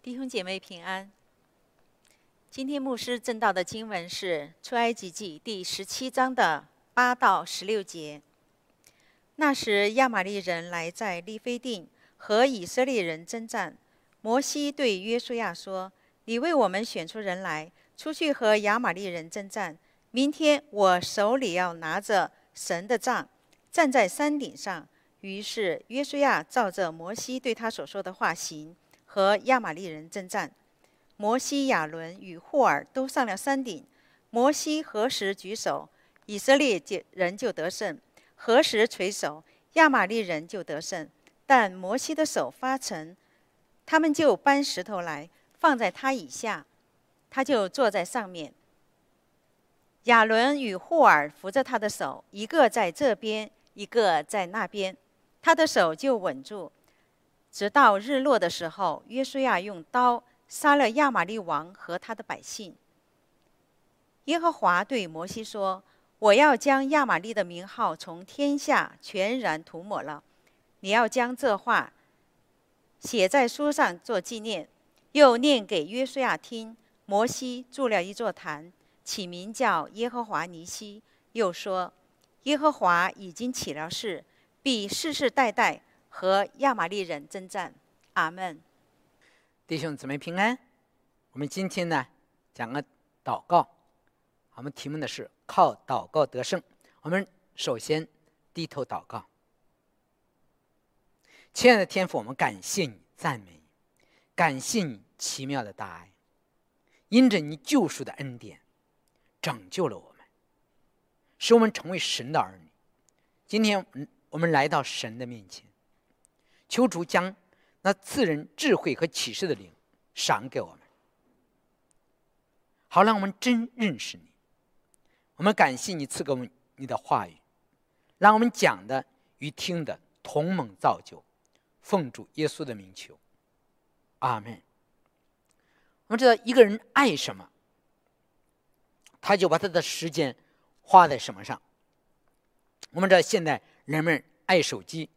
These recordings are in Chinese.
弟兄姐妹平安。今天牧师正道的经文是《出埃及记》第十七章的八到十六节。那时亚玛利人来在利非定和以色列人征战，摩西对约书亚说：“你为我们选出人来，出去和亚玛利人征战。明天我手里要拿着神的杖，站在山顶上。”于是约书亚照着摩西对他所说的话行。和亚玛利人征战，摩西、亚伦与霍尔都上了山顶。摩西何时举手，以色列人就得胜；何时垂手，亚玛利人就得胜。但摩西的手发沉，他们就搬石头来放在他以下，他就坐在上面。亚伦与霍尔扶着他的手，一个在这边，一个在那边，他的手就稳住。直到日落的时候，约书亚用刀杀了亚玛利王和他的百姓。耶和华对摩西说：“我要将亚玛利的名号从天下全然涂抹了。你要将这话写在书上做纪念，又念给约书亚听。”摩西筑了一座坛，起名叫耶和华尼西，又说：“耶和华已经起了誓，必世世代代。”和亚玛利人征战，阿门。弟兄姊妹平安。我们今天呢讲个祷告，我们题目呢是靠祷告得胜。我们首先低头祷告。亲爱的天父，我们感谢你，赞美你，感谢你奇妙的大爱，因着你救赎的恩典，拯救了我们，使我们成为神的儿女。今天，我们来到神的面前。求主将那赐人智慧和启示的灵赏给我们，好让我们真认识你。我们感谢你赐给我们你的话语，让我们讲的与听的同盟造就。奉主耶稣的名求，阿门。我们知道一个人爱什么，他就把他的时间花在什么上。我们知道现在人们爱手机，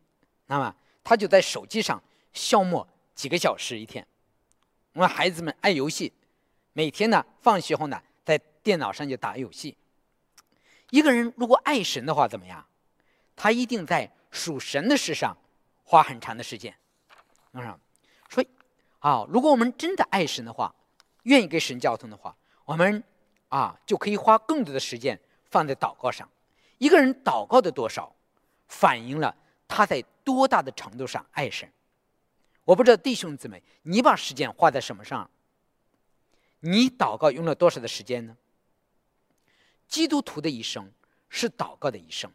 那么。他就在手机上消磨几个小时一天。我们孩子们爱游戏，每天呢放学后呢在电脑上就打游戏。一个人如果爱神的话，怎么样？他一定在属神的事上花很长的时间。啊，说啊，如果我们真的爱神的话，愿意跟神交通的话，我们啊就可以花更多的时间放在祷告上。一个人祷告的多少，反映了。他在多大的程度上爱神？我不知道弟兄姊妹，你把时间花在什么上？你祷告用了多少的时间呢？基督徒的一生是祷告的一生，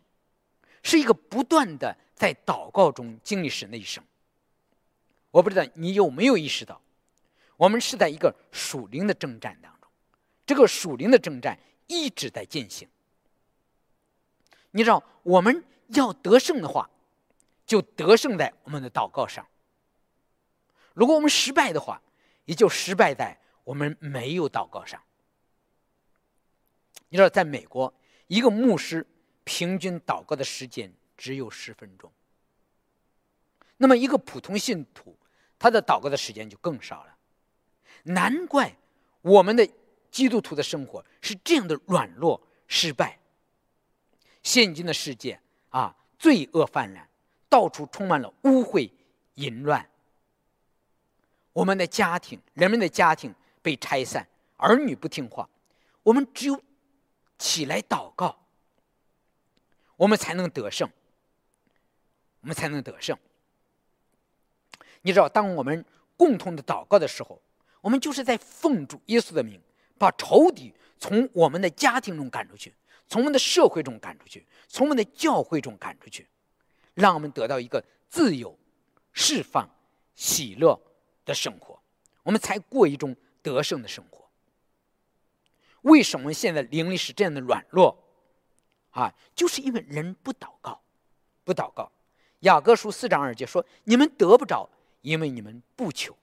是一个不断的在祷告中经历神的一生。我不知道你有没有意识到，我们是在一个属灵的征战当中，这个属灵的征战一直在进行。你知道，我们要得胜的话。就得胜在我们的祷告上。如果我们失败的话，也就失败在我们没有祷告上。你知道，在美国，一个牧师平均祷告的时间只有十分钟。那么，一个普通信徒，他的祷告的时间就更少了。难怪我们的基督徒的生活是这样的软弱、失败。现今的世界啊，罪恶泛滥。到处充满了污秽、淫乱。我们的家庭，人们的家庭被拆散，儿女不听话。我们只有起来祷告，我们才能得胜。我们才能得胜。你知道，当我们共同的祷告的时候，我们就是在奉主耶稣的名，把仇敌从我们的家庭中赶出去，从我们的社会中赶出去，从我们的教会中赶出去。让我们得到一个自由、释放、喜乐的生活，我们才过一种得胜的生活。为什么现在灵力是这样的软弱？啊，就是因为人不祷告，不祷告。雅各书四章二节说：“你们得不着，因为你们不求。”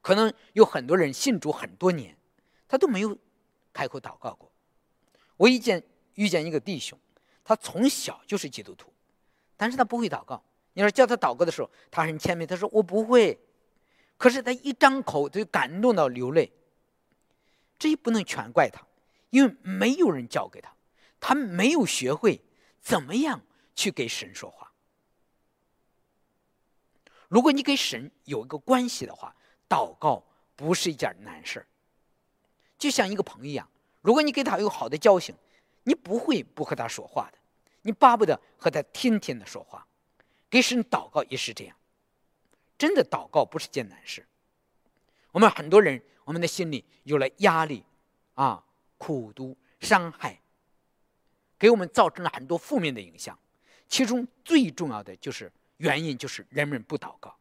可能有很多人信主很多年，他都没有开口祷告过。我遇见遇见一个弟兄。他从小就是基督徒，但是他不会祷告。你说叫他祷告的时候，他很谦卑，他说我不会。可是他一张口就感动到流泪。这也不能全怪他，因为没有人教给他，他没有学会怎么样去给神说话。如果你跟神有一个关系的话，祷告不是一件难事就像一个朋友一样，如果你跟他有好的交情，你不会不和他说话的，你巴不得和他天天的说话。给神祷告也是这样，真的祷告不是件难事。我们很多人，我们的心里有了压力，啊，苦毒、伤害，给我们造成了很多负面的影响。其中最重要的就是原因，就是人们不祷告。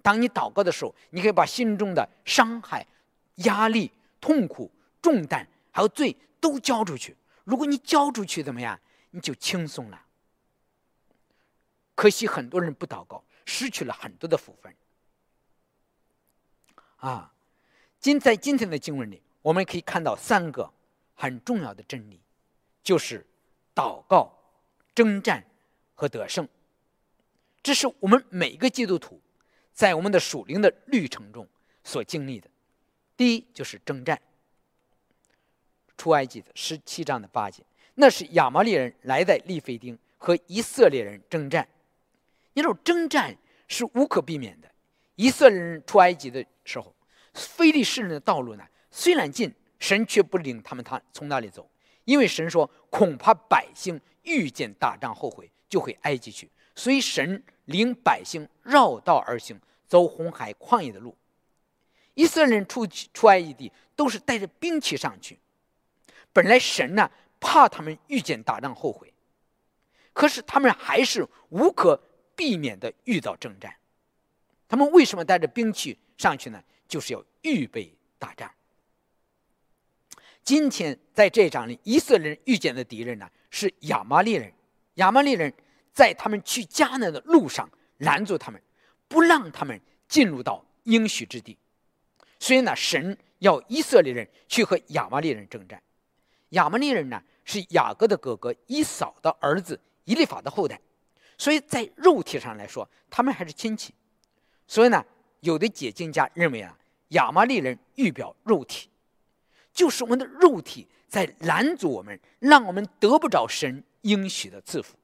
当你祷告的时候，你可以把心中的伤害、压力、痛苦、重担还有罪都交出去。如果你交出去，怎么样？你就轻松了。可惜很多人不祷告，失去了很多的福分。啊，今在今天的经文里，我们可以看到三个很重要的真理，就是祷告、征战和得胜。这是我们每个基督徒在我们的属灵的旅程中所经历的。第一就是征战。出埃及的十七章的八节，那是亚摩利人来在利非丁和以色列人征战。你说征战是无可避免的。以色列人出埃及的时候，非利士人的道路呢虽然近，神却不领他们他从那里走，因为神说恐怕百姓遇见打仗后悔，就会埃及去，所以神领百姓绕道而行，走红海旷野的路。以色列人出出埃及地都是带着兵器上去，本来神呢怕他们遇见打仗后悔，可是他们还是无可。避免的遇到征战，他们为什么带着兵器上去呢？就是要预备打仗。今天在这章里，以色列人遇见的敌人呢是亚玛利人。亚玛利人在他们去迦南的路上拦住他们，不让他们进入到应许之地。所以呢，神要以色列人去和亚玛利人征战。亚玛利人呢是雅各的哥哥以扫的儿子以利法的后代。所以在肉体上来说，他们还是亲戚。所以呢，有的解经家认为啊，亚玛利人预表肉体，就是我们的肉体在拦阻我们，让我们得不着神应许的赐福。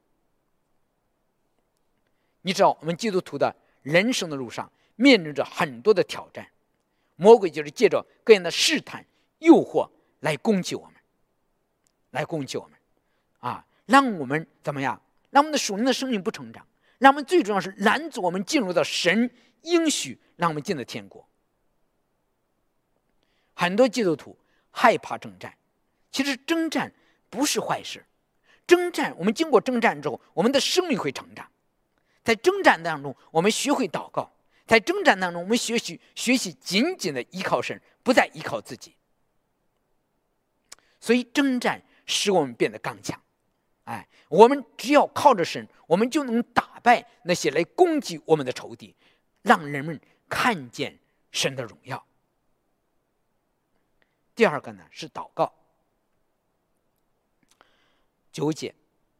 你知道，我们基督徒的人生的路上面临着很多的挑战，魔鬼就是借着各样的试探、诱惑来攻击我们，来攻击我们，啊，让我们怎么样？让我们的属灵的生命不成长，让我们最重要是拦阻我们进入到神应许，让我们进了天国。很多基督徒害怕征战，其实征战不是坏事。征战，我们经过征战之后，我们的生命会成长。在征战当中，我们学会祷告；在征战当中，我们学习学习紧紧的依靠神，不再依靠自己。所以，征战使我们变得刚强。哎，我们只要靠着神，我们就能打败那些来攻击我们的仇敌，让人们看见神的荣耀。第二个呢是祷告。九节，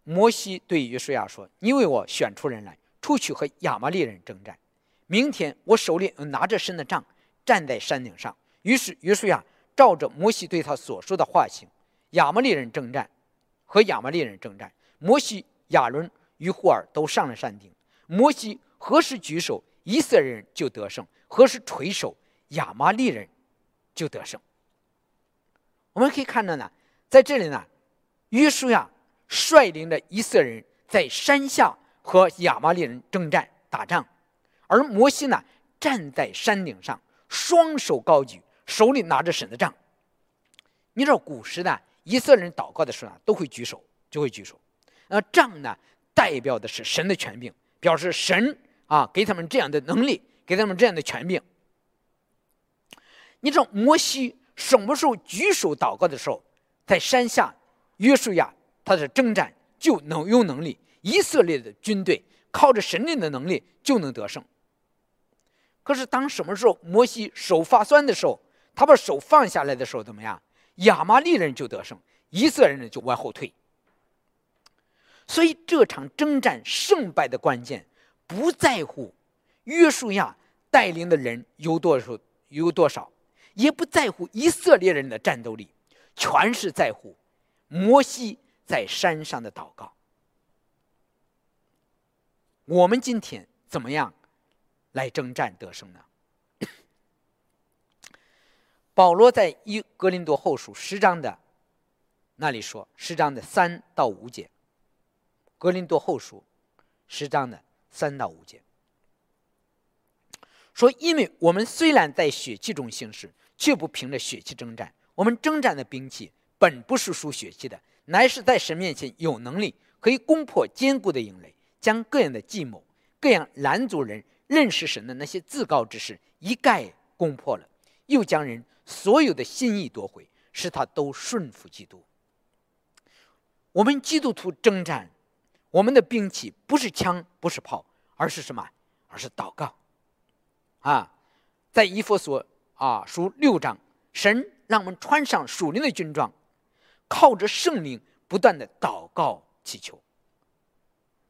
摩西对约书亚说：“你为我选出人来，出去和亚玛利人征战。明天我手里拿着神的杖，站在山顶上。”于是约书亚照着摩西对他所说的话行，亚玛利人征战。和亚玛利人征战，摩西、亚伦与霍尔都上了山顶。摩西何时举手，以色列人就得胜；何时垂手，亚玛利人就得胜。我们可以看到呢，在这里呢，约书亚率领的以色列人在山下和亚玛利人征战打仗，而摩西呢站在山顶上，双手高举，手里拿着神的杖。你知道古时的。以色列人祷告的时候呢，都会举手，就会举手。那杖呢，代表的是神的权柄，表示神啊给他们这样的能力，给他们这样的权柄。你知道摩西什么时候举手祷告的时候，在山下约书亚他的征战就能有能力，以色列的军队靠着神灵的能力就能得胜。可是当什么时候摩西手发酸的时候，他把手放下来的时候，怎么样？亚玛利人就得胜，以色列人就往后退。所以这场征战胜败的关键，不在乎约书亚带领的人有多少有多少，也不在乎以色列人的战斗力，全是在乎摩西在山上的祷告。我们今天怎么样来征战得胜呢？保罗在一格林多后书十章的那里说，十章的三到五节，格林多后书十章的三到五节说：“因为我们虽然在血气中行事，却不凭着血气征战。我们征战的兵器本不是属血气的，乃是在神面前有能力，可以攻破坚固的营垒。”将各样的计谋、各样拦阻人认识神的那些自告之事一概攻破了，又将人所有的心意夺回，使他都顺服基督。我们基督徒征战，我们的兵器不是枪，不是炮，而是什么？而是祷告。啊，在以弗所啊书六章，神让我们穿上属灵的军装，靠着圣灵不断的祷告祈求。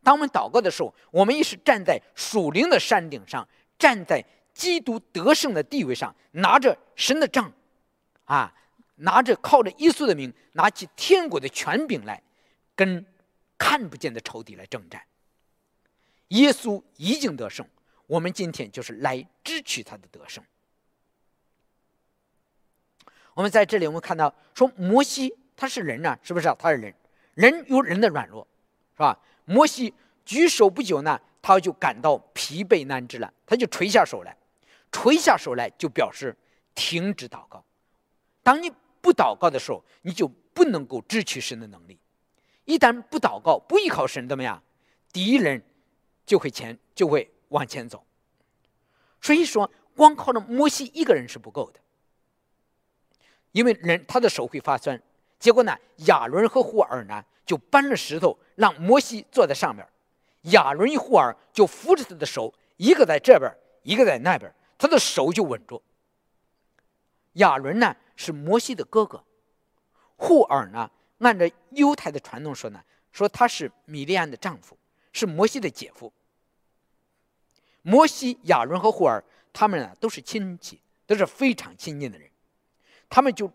当我们祷告的时候，我们也是站在属灵的山顶上，站在基督得胜的地位上，拿着神的杖，啊，拿着靠着耶稣的名，拿起天国的权柄来，跟看不见的仇敌来征战。耶稣已经得胜，我们今天就是来支取他的得胜。我们在这里，我们看到说摩西他是人啊，是不是啊？他是人，人有人的软弱，是吧？摩西举手不久呢，他就感到疲惫难支了，他就垂下手来，垂下手来就表示停止祷告。当你不祷告的时候，你就不能够支取神的能力。一旦不祷告，不依靠神，怎么样？敌人就会前就会往前走。所以说，光靠着摩西一个人是不够的，因为人他的手会发酸。结果呢，亚伦和胡尔呢？就搬了石头，让摩西坐在上面，亚伦与护尔就扶着他的手，一个在这边，一个在那边，他的手就稳住。亚伦呢是摩西的哥哥，护尔呢按照犹太的传统说呢，说他是米利安的丈夫，是摩西的姐夫。摩西、亚伦和护尔他们呢都是亲戚，都是非常亲近的人，他们就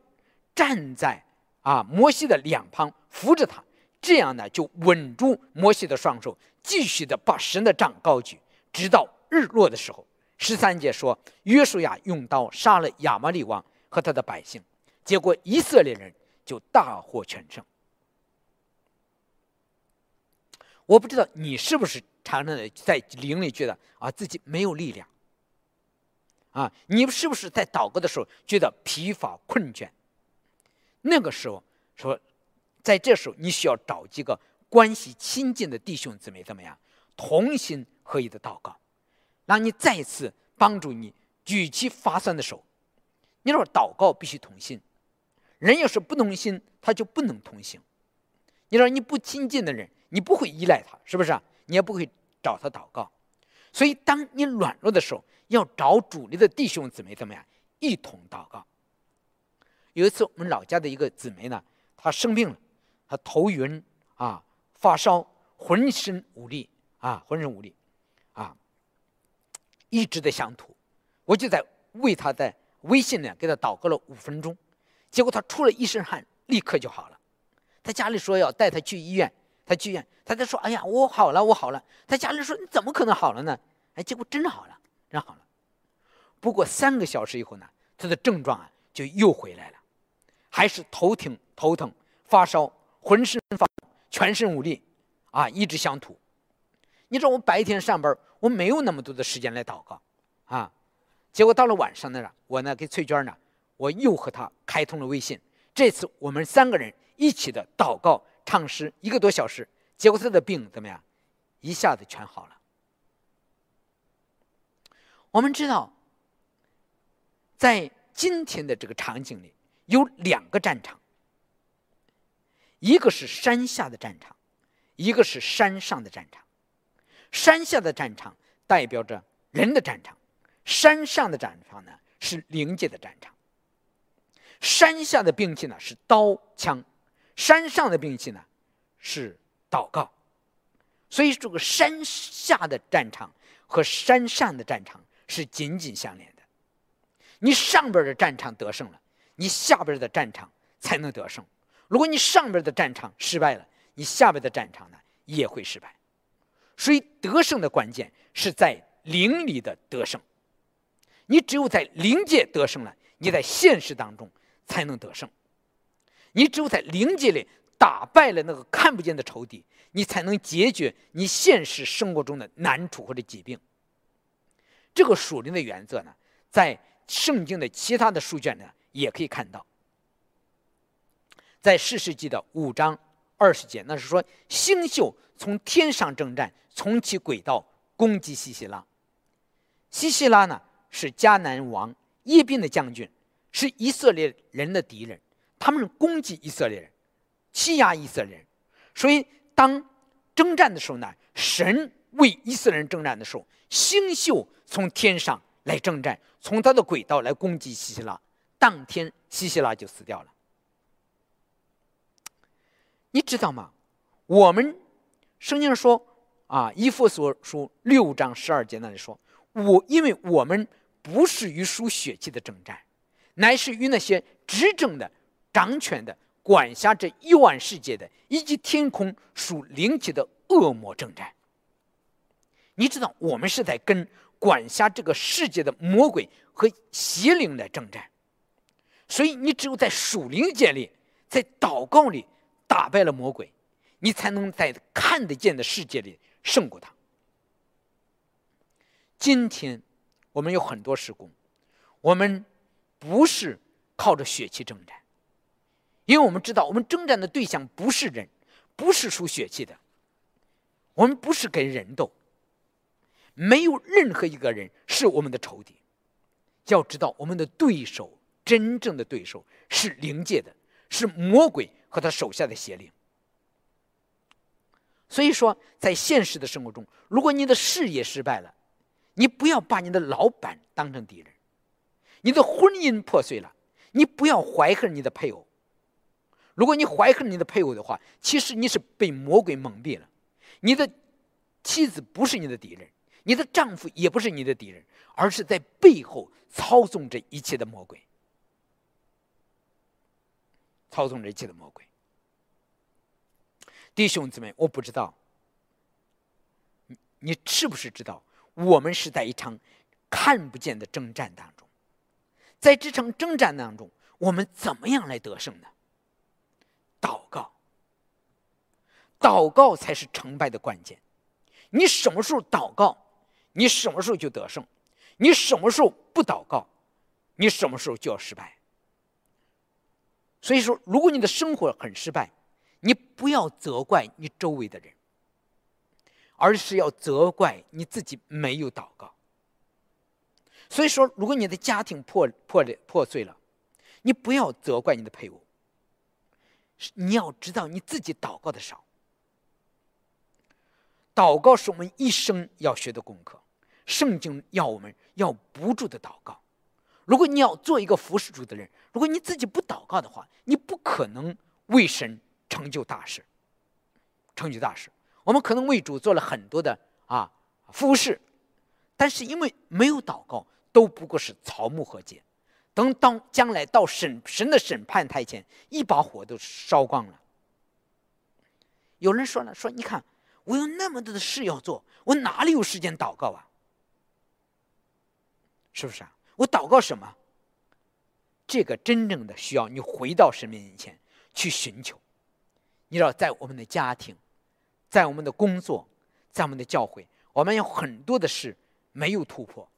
站在啊摩西的两旁扶着他。这样呢，就稳住摩西的双手，继续的把神的杖高举，直到日落的时候。十三节说，约书亚用刀杀了亚玛利王和他的百姓，结果以色列人就大获全胜。我不知道你是不是常常的在灵里觉得啊自己没有力量，啊，你是不是在祷告的时候觉得疲乏困倦？那个时候说。在这时候，你需要找几个关系亲近的弟兄姊妹，怎么样？同心合一的祷告，让你再次帮助你举起发酸的手。你说祷告必须同心，人要是不同心，他就不能同行。你说你不亲近的人，你不会依赖他，是不是？你也不会找他祷告。所以，当你软弱的时候，要找主力的弟兄姊妹怎么样？一同祷告。有一次，我们老家的一个姊妹呢，她生病了。她头晕啊，发烧，浑身无力啊，浑身无力啊，一直在想吐。我就在为他在微信呢给他祷告了五分钟，结果他出了一身汗，立刻就好了。他家里说要带他去医院，他去医院，他在说：“哎呀，我好了，我好了。”他家里说：“你怎么可能好了呢？”哎，结果真好了，真好了。不过三个小时以后呢，他的症状啊就又回来了，还是头疼、头疼、发烧。浑身发，全身无力，啊，一直想吐。你知道我白天上班，我没有那么多的时间来祷告，啊，结果到了晚上呢，我呢给翠娟呢，我又和她开通了微信。这次我们三个人一起的祷告唱诗一个多小时，结果她的病怎么样？一下子全好了。我们知道，在今天的这个场景里，有两个战场。一个是山下的战场，一个是山上的战场。山下的战场代表着人的战场，山上的战场呢是灵界的战场。山下的兵器呢是刀枪，山上的兵器呢是祷告。所以这个山下的战场和山上的战场是紧紧相连的。你上边的战场得胜了，你下边的战场才能得胜。如果你上边的战场失败了，你下边的战场呢也会失败。所以得胜的关键是在灵里的得胜。你只有在灵界得胜了，你在现实当中才能得胜。你只有在灵界里打败了那个看不见的仇敌，你才能解决你现实生活中的难处或者疾病。这个属灵的原则呢，在圣经的其他的书卷呢也可以看到。在四世纪的五章二十节，那是说星宿从天上征战，从其轨道攻击西西拉。西西拉呢是迦南王叶宾的将军，是以色列人的敌人。他们攻击以色列人，欺压以色列人，所以当征战的时候呢，神为以色列人征战的时候，星宿从天上来征战，从他的轨道来攻击西西拉，当天西西拉就死掉了。你知道吗？我们圣经上说啊，以弗所书六章十二节那里说，我因为我们不是与属血气的征战，乃是与那些执政的。掌权的、管辖这幽暗世界的，以及天空属灵气的恶魔征战。你知道，我们是在跟管辖这个世界的魔鬼和邪灵来征战。所以，你只有在属灵界里，在祷告里打败了魔鬼，你才能在看得见的世界里胜过他。今天，我们有很多施工，我们不是靠着血气征战。因为我们知道，我们征战的对象不是人，不是属血气的。我们不是跟人斗，没有任何一个人是我们的仇敌。要知道，我们的对手，真正的对手是灵界的，是魔鬼和他手下的邪灵。所以说，在现实的生活中，如果你的事业失败了，你不要把你的老板当成敌人；你的婚姻破碎了，你不要怀恨你的配偶。如果你怀恨你的配偶的话，其实你是被魔鬼蒙蔽了。你的妻子不是你的敌人，你的丈夫也不是你的敌人，而是在背后操纵着一切的魔鬼，操纵着一切的魔鬼。弟兄姊妹，我不知道你是不是知道，我们是在一场看不见的征战当中，在这场征战当中，我们怎么样来得胜呢？祷告，祷告才是成败的关键。你什么时候祷告，你什么时候就得胜；你什么时候不祷告，你什么时候就要失败。所以说，如果你的生活很失败，你不要责怪你周围的人，而是要责怪你自己没有祷告。所以说，如果你的家庭破破裂破碎了，你不要责怪你的配偶。你要知道你自己祷告的少，祷告是我们一生要学的功课。圣经要我们要不住的祷告。如果你要做一个服侍主的人，如果你自己不祷告的话，你不可能为神成就大事。成就大事，我们可能为主做了很多的啊服侍，但是因为没有祷告，都不过是草木和秸。等当将来到审神的审判台前，一把火都烧光了。有人说了，说你看我有那么多的事要做，我哪里有时间祷告啊？是不是啊？我祷告什么？这个真正的需要你回到神面前去寻求。你知道，在我们的家庭，在我们的工作，在我们的教会，我们有很多的事没有突破。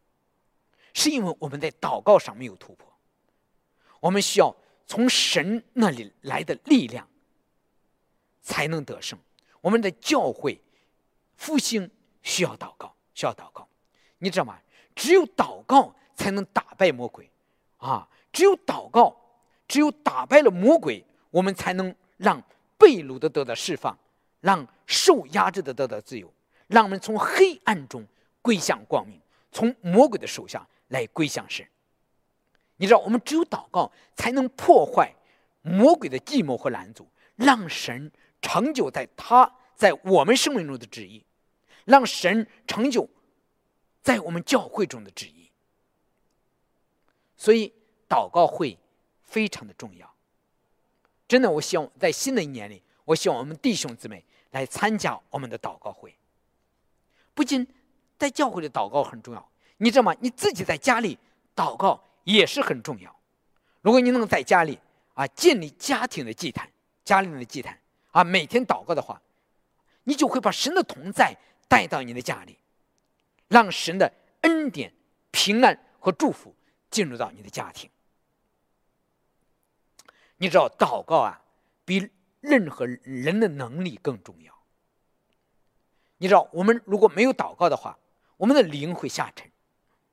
是因为我们在祷告上没有突破，我们需要从神那里来的力量，才能得胜。我们的教会复兴需要祷告，需要祷告。你知道吗？只有祷告才能打败魔鬼，啊！只有祷告，只有打败了魔鬼，我们才能让被掳的得到释放，让受压制的得到自由，让我们从黑暗中归向光明，从魔鬼的手下。来归向神，你知道，我们只有祷告，才能破坏魔鬼的计谋和拦阻，让神成就在他在我们生命中的旨意，让神成就在我们教会中的旨意。所以祷告会非常的重要。真的，我希望在新的一年里，我希望我们弟兄姊妹来参加我们的祷告会。不仅在教会的祷告很重要，你知道吗？你自己在家里祷告也是很重要。如果你能在家里啊建立家庭的祭坛，家里的祭坛啊，每天祷告的话，你就会把神的同在带到你的家里，让神的恩典、平安和祝福进入到你的家庭。你知道，祷告啊，比任何人的能力更重要。你知道，我们如果没有祷告的话，我们的灵会下沉。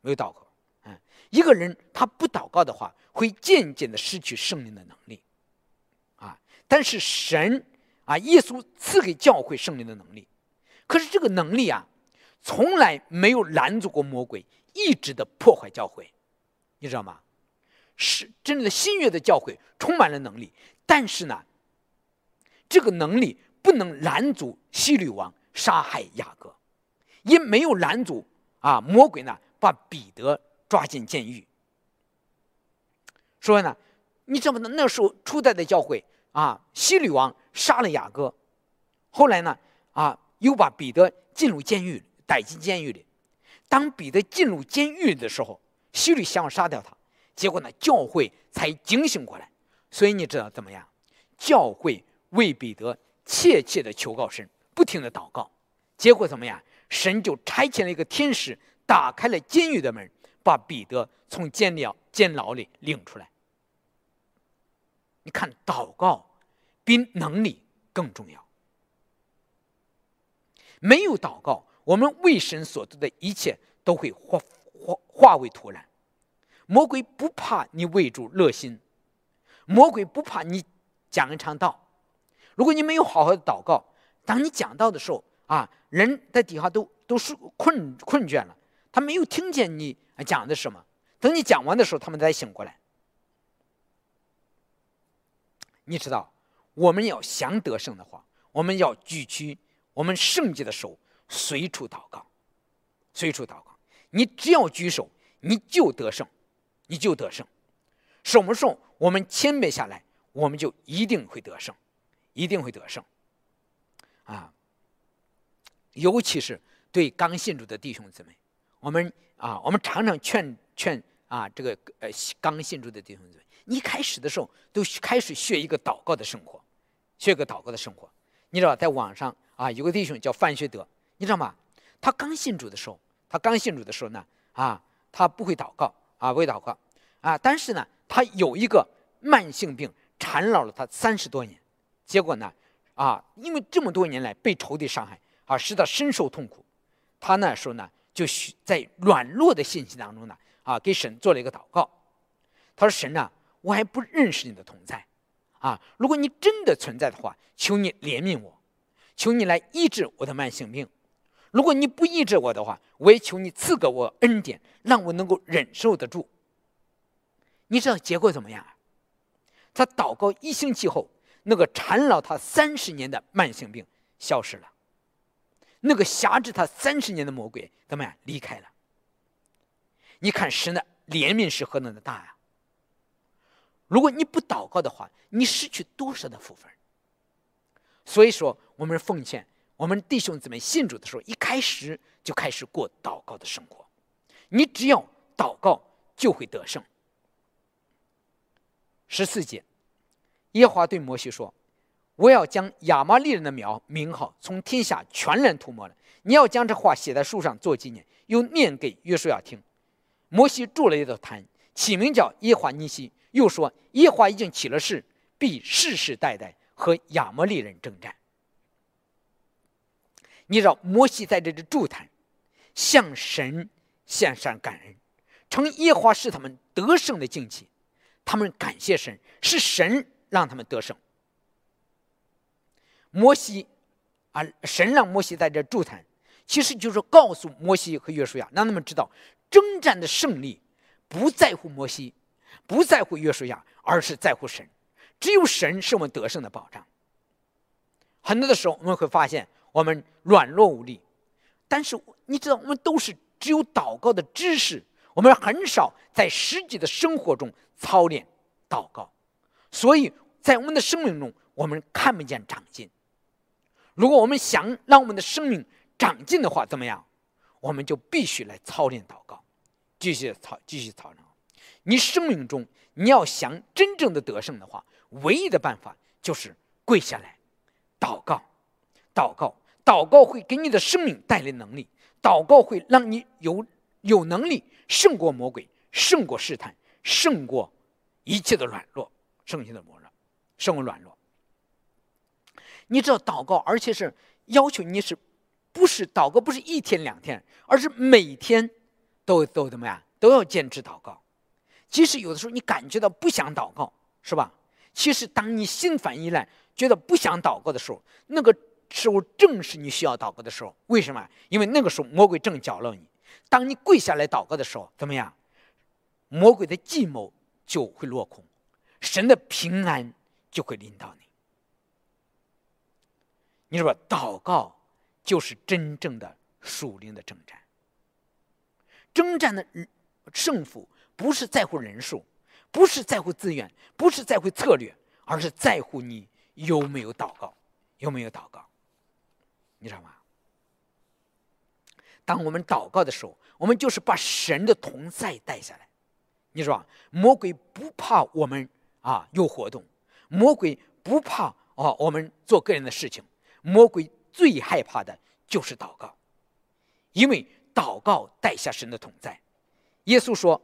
没有祷告，嗯，一个人他不祷告的话，会渐渐的失去圣灵的能力，啊，但是神啊，耶稣赐给教会圣灵的能力，可是这个能力啊，从来没有拦阻过魔鬼，一直的破坏教会，你知道吗？是真正的新约的教会充满了能力，但是呢，这个能力不能拦阻希律王。杀害雅各，也没有拦阻啊！魔鬼呢，把彼得抓进监狱。说呢，你怎么能？那时候初代的教会啊，希律王杀了雅各，后来呢，啊，又把彼得进入监狱，逮进监狱里。当彼得进入监狱的时候，希律想要杀掉他，结果呢，教会才警醒过来。所以你知道怎么样？教会为彼得切切的求告神。不停的祷告，结果怎么样？神就差遣了一个天使，打开了监狱的门，把彼得从监牢监牢里领出来。你看，祷告比能力更重要。没有祷告，我们为神所做的一切都会化化为土壤。魔鬼不怕你为主热心，魔鬼不怕你讲一场道。如果你没有好好的祷告，当你讲到的时候啊，人在底下都都是困困倦了，他没有听见你讲的什么。等你讲完的时候，他们才醒过来。你知道，我们要想得胜的话，我们要举起我们圣洁的手，随处祷告，随处祷告。你只要举手，你就得胜，你就得胜。什么时候我们谦卑下来，我们就一定会得胜，一定会得胜。啊，尤其是对刚信主的弟兄姊妹，我们啊，我们常常劝劝啊，这个呃刚信主的弟兄姊妹，你开始的时候都开始学一个祷告的生活，学个祷告的生活。你知道，在网上啊，有个弟兄叫范学德，你知道吗？他刚信主的时候，他刚信主的时候呢，啊，他不会祷告啊，不会祷告啊，但是呢，他有一个慢性病缠绕了他三十多年，结果呢。啊，因为这么多年来被仇敌伤害，啊，使他深受痛苦。他那时候呢，就在软弱的信息当中呢，啊，给神做了一个祷告。他说：“神啊，我还不认识你的同在，啊，如果你真的存在的话，求你怜悯我，求你来医治我的慢性病。如果你不医治我的话，我也求你赐给我恩典，让我能够忍受得住。你知道结果怎么样啊？他祷告一星期后。”那个缠绕他三十年的慢性病消失了，那个辖制他三十年的魔鬼怎么样离开了？你看神的怜悯是何等的大呀！如果你不祷告的话，你失去多少的福分？所以说，我们奉献我们弟兄姊妹信主的时候，一开始就开始过祷告的生活。你只要祷告，就会得胜。十四节。耶华对摩西说：“我要将亚玛利人的苗名号从天下全然涂抹了。你要将这话写在书上做纪念，又念给约书亚听。”摩西筑了一座坛，起名叫耶华尼西，又说：“耶华已经起了誓，必世世代代和亚摩利人征战。”你知道，摩西在这里筑坛，向神献上感恩，称耶和华是他们得胜的惊奇，他们感谢神，是神。让他们得胜。摩西啊，神让摩西在这筑坛，其实就是告诉摩西和约书亚，让他们知道征战的胜利不在乎摩西，不在乎约书亚，而是在乎神。只有神是我们得胜的保障。很多的时候，我们会发现我们软弱无力，但是你知道，我们都是只有祷告的知识我们很少在实际的生活中操练祷告，所以在我们的生命中，我们看不见长进。如果我们想让我们的生命长进的话，怎么样？我们就必须来操练祷告，继续操，继续操练。你生命中你要想真正的得胜的话，唯一的办法就是跪下来祷告，祷告，祷告会给你的生命带来能力，祷告会让你有有能力。胜过魔鬼，胜过试探，胜过一切的软弱，圣性的魔弱，胜过软弱。你知道祷告，而且是要求你是，不是祷告，不是一天两天，而是每天都都怎么样，都要坚持祷告。即使有的时候你感觉到不想祷告，是吧？其实当你心烦意乱，觉得不想祷告的时候，那个时候正是你需要祷告的时候。为什么？因为那个时候魔鬼正搅乱你。当你跪下来祷告的时候，怎么样？魔鬼的计谋就会落空，神的平安就会临到你。你说，祷告就是真正的属灵的征战。征战的胜负不是在乎人数，不是在乎资源，不是在乎策略，而是在乎你有没有祷告，有没有祷告。你知道吗？当我们祷告的时候，我们就是把神的同在带下来。你说，魔鬼不怕我们啊有活动，魔鬼不怕哦我们做个人的事情，魔鬼最害怕的就是祷告，因为祷告带下神的同在。耶稣说：“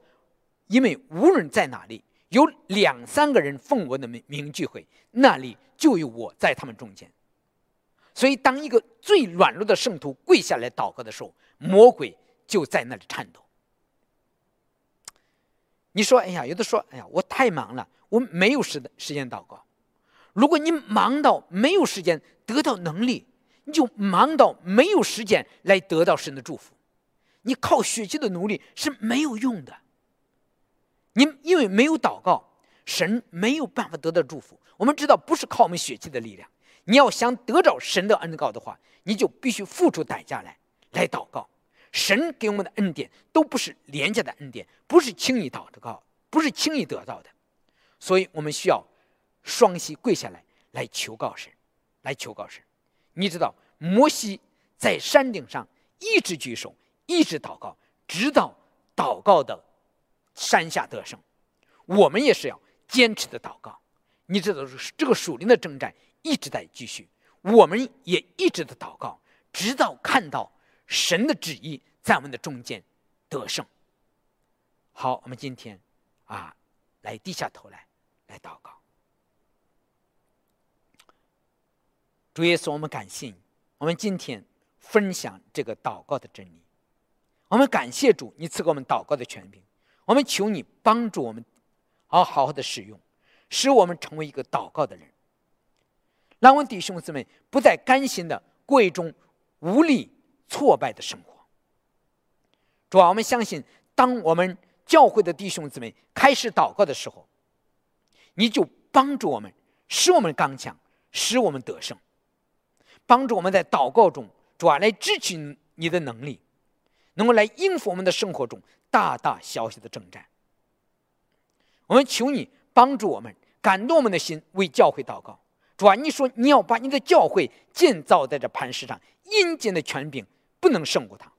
因为无论在哪里有两三个人奉我的名名聚会，那里就有我在他们中间。”所以，当一个最软弱的圣徒跪下来祷告的时候，魔鬼就在那里颤抖。你说：“哎呀，有的说，哎呀，我太忙了，我没有时时间祷告。”如果你忙到没有时间得到能力，你就忙到没有时间来得到神的祝福。你靠血气的努力是没有用的。你因为没有祷告，神没有办法得到祝福。我们知道，不是靠我们血气的力量。你要想得着神的恩告的话，你就必须付出代价来。来祷告，神给我们的恩典都不是廉价的恩典，不是轻易祷告，不是轻易得到的，所以我们需要双膝跪下来，来求告神，来求告神。你知道，摩西在山顶上一直举手，一直祷告，直到祷告的山下得胜。我们也是要坚持的祷告。你知道，这个属灵的征战一直在继续，我们也一直的祷告，直到看到。神的旨意在我们的中间得胜。好，我们今天啊，来低下头来，来祷告。主耶稣，我们感谢你。我们今天分享这个祷告的真理。我们感谢主，你赐给我们祷告的权柄。我们求你帮助我们，好好的使用，使我们成为一个祷告的人，让我们弟兄姊妹不再甘心的过一种无力。挫败的生活，主啊，我们相信，当我们教会的弟兄姊妹开始祷告的时候，你就帮助我们，使我们刚强，使我们得胜，帮助我们在祷告中，主啊，来支取你的能力，能够来应付我们的生活中大大小小的征战。我们求你帮助我们，感动我们的心，为教会祷告。主啊，你说你要把你的教会建造在这磐石上，阴间的权柄。不能胜过他。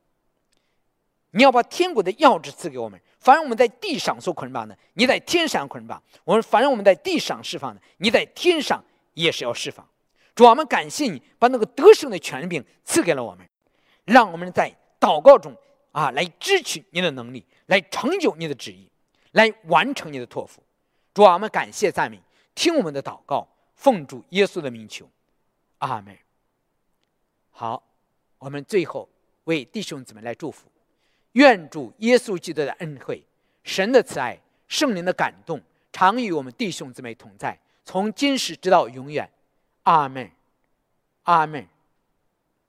你要把天国的钥匙赐给我们。凡我们在地上所捆绑的，你在天上捆绑；我们凡我们在地上释放的，你在天上也是要释放。主啊，我们感谢你，把那个得胜的权柄赐给了我们，让我们在祷告中啊，来支取你的能力，来成就你的旨意，来完成你的托付。主啊，我们感谢赞美，听我们的祷告，奉主耶稣的名求，阿门。好，我们最后。为弟兄姊妹来祝福，愿主耶稣基督的恩惠、神的慈爱、圣灵的感动，常与我们弟兄姊妹同在，从今时直到永远。阿门，阿门。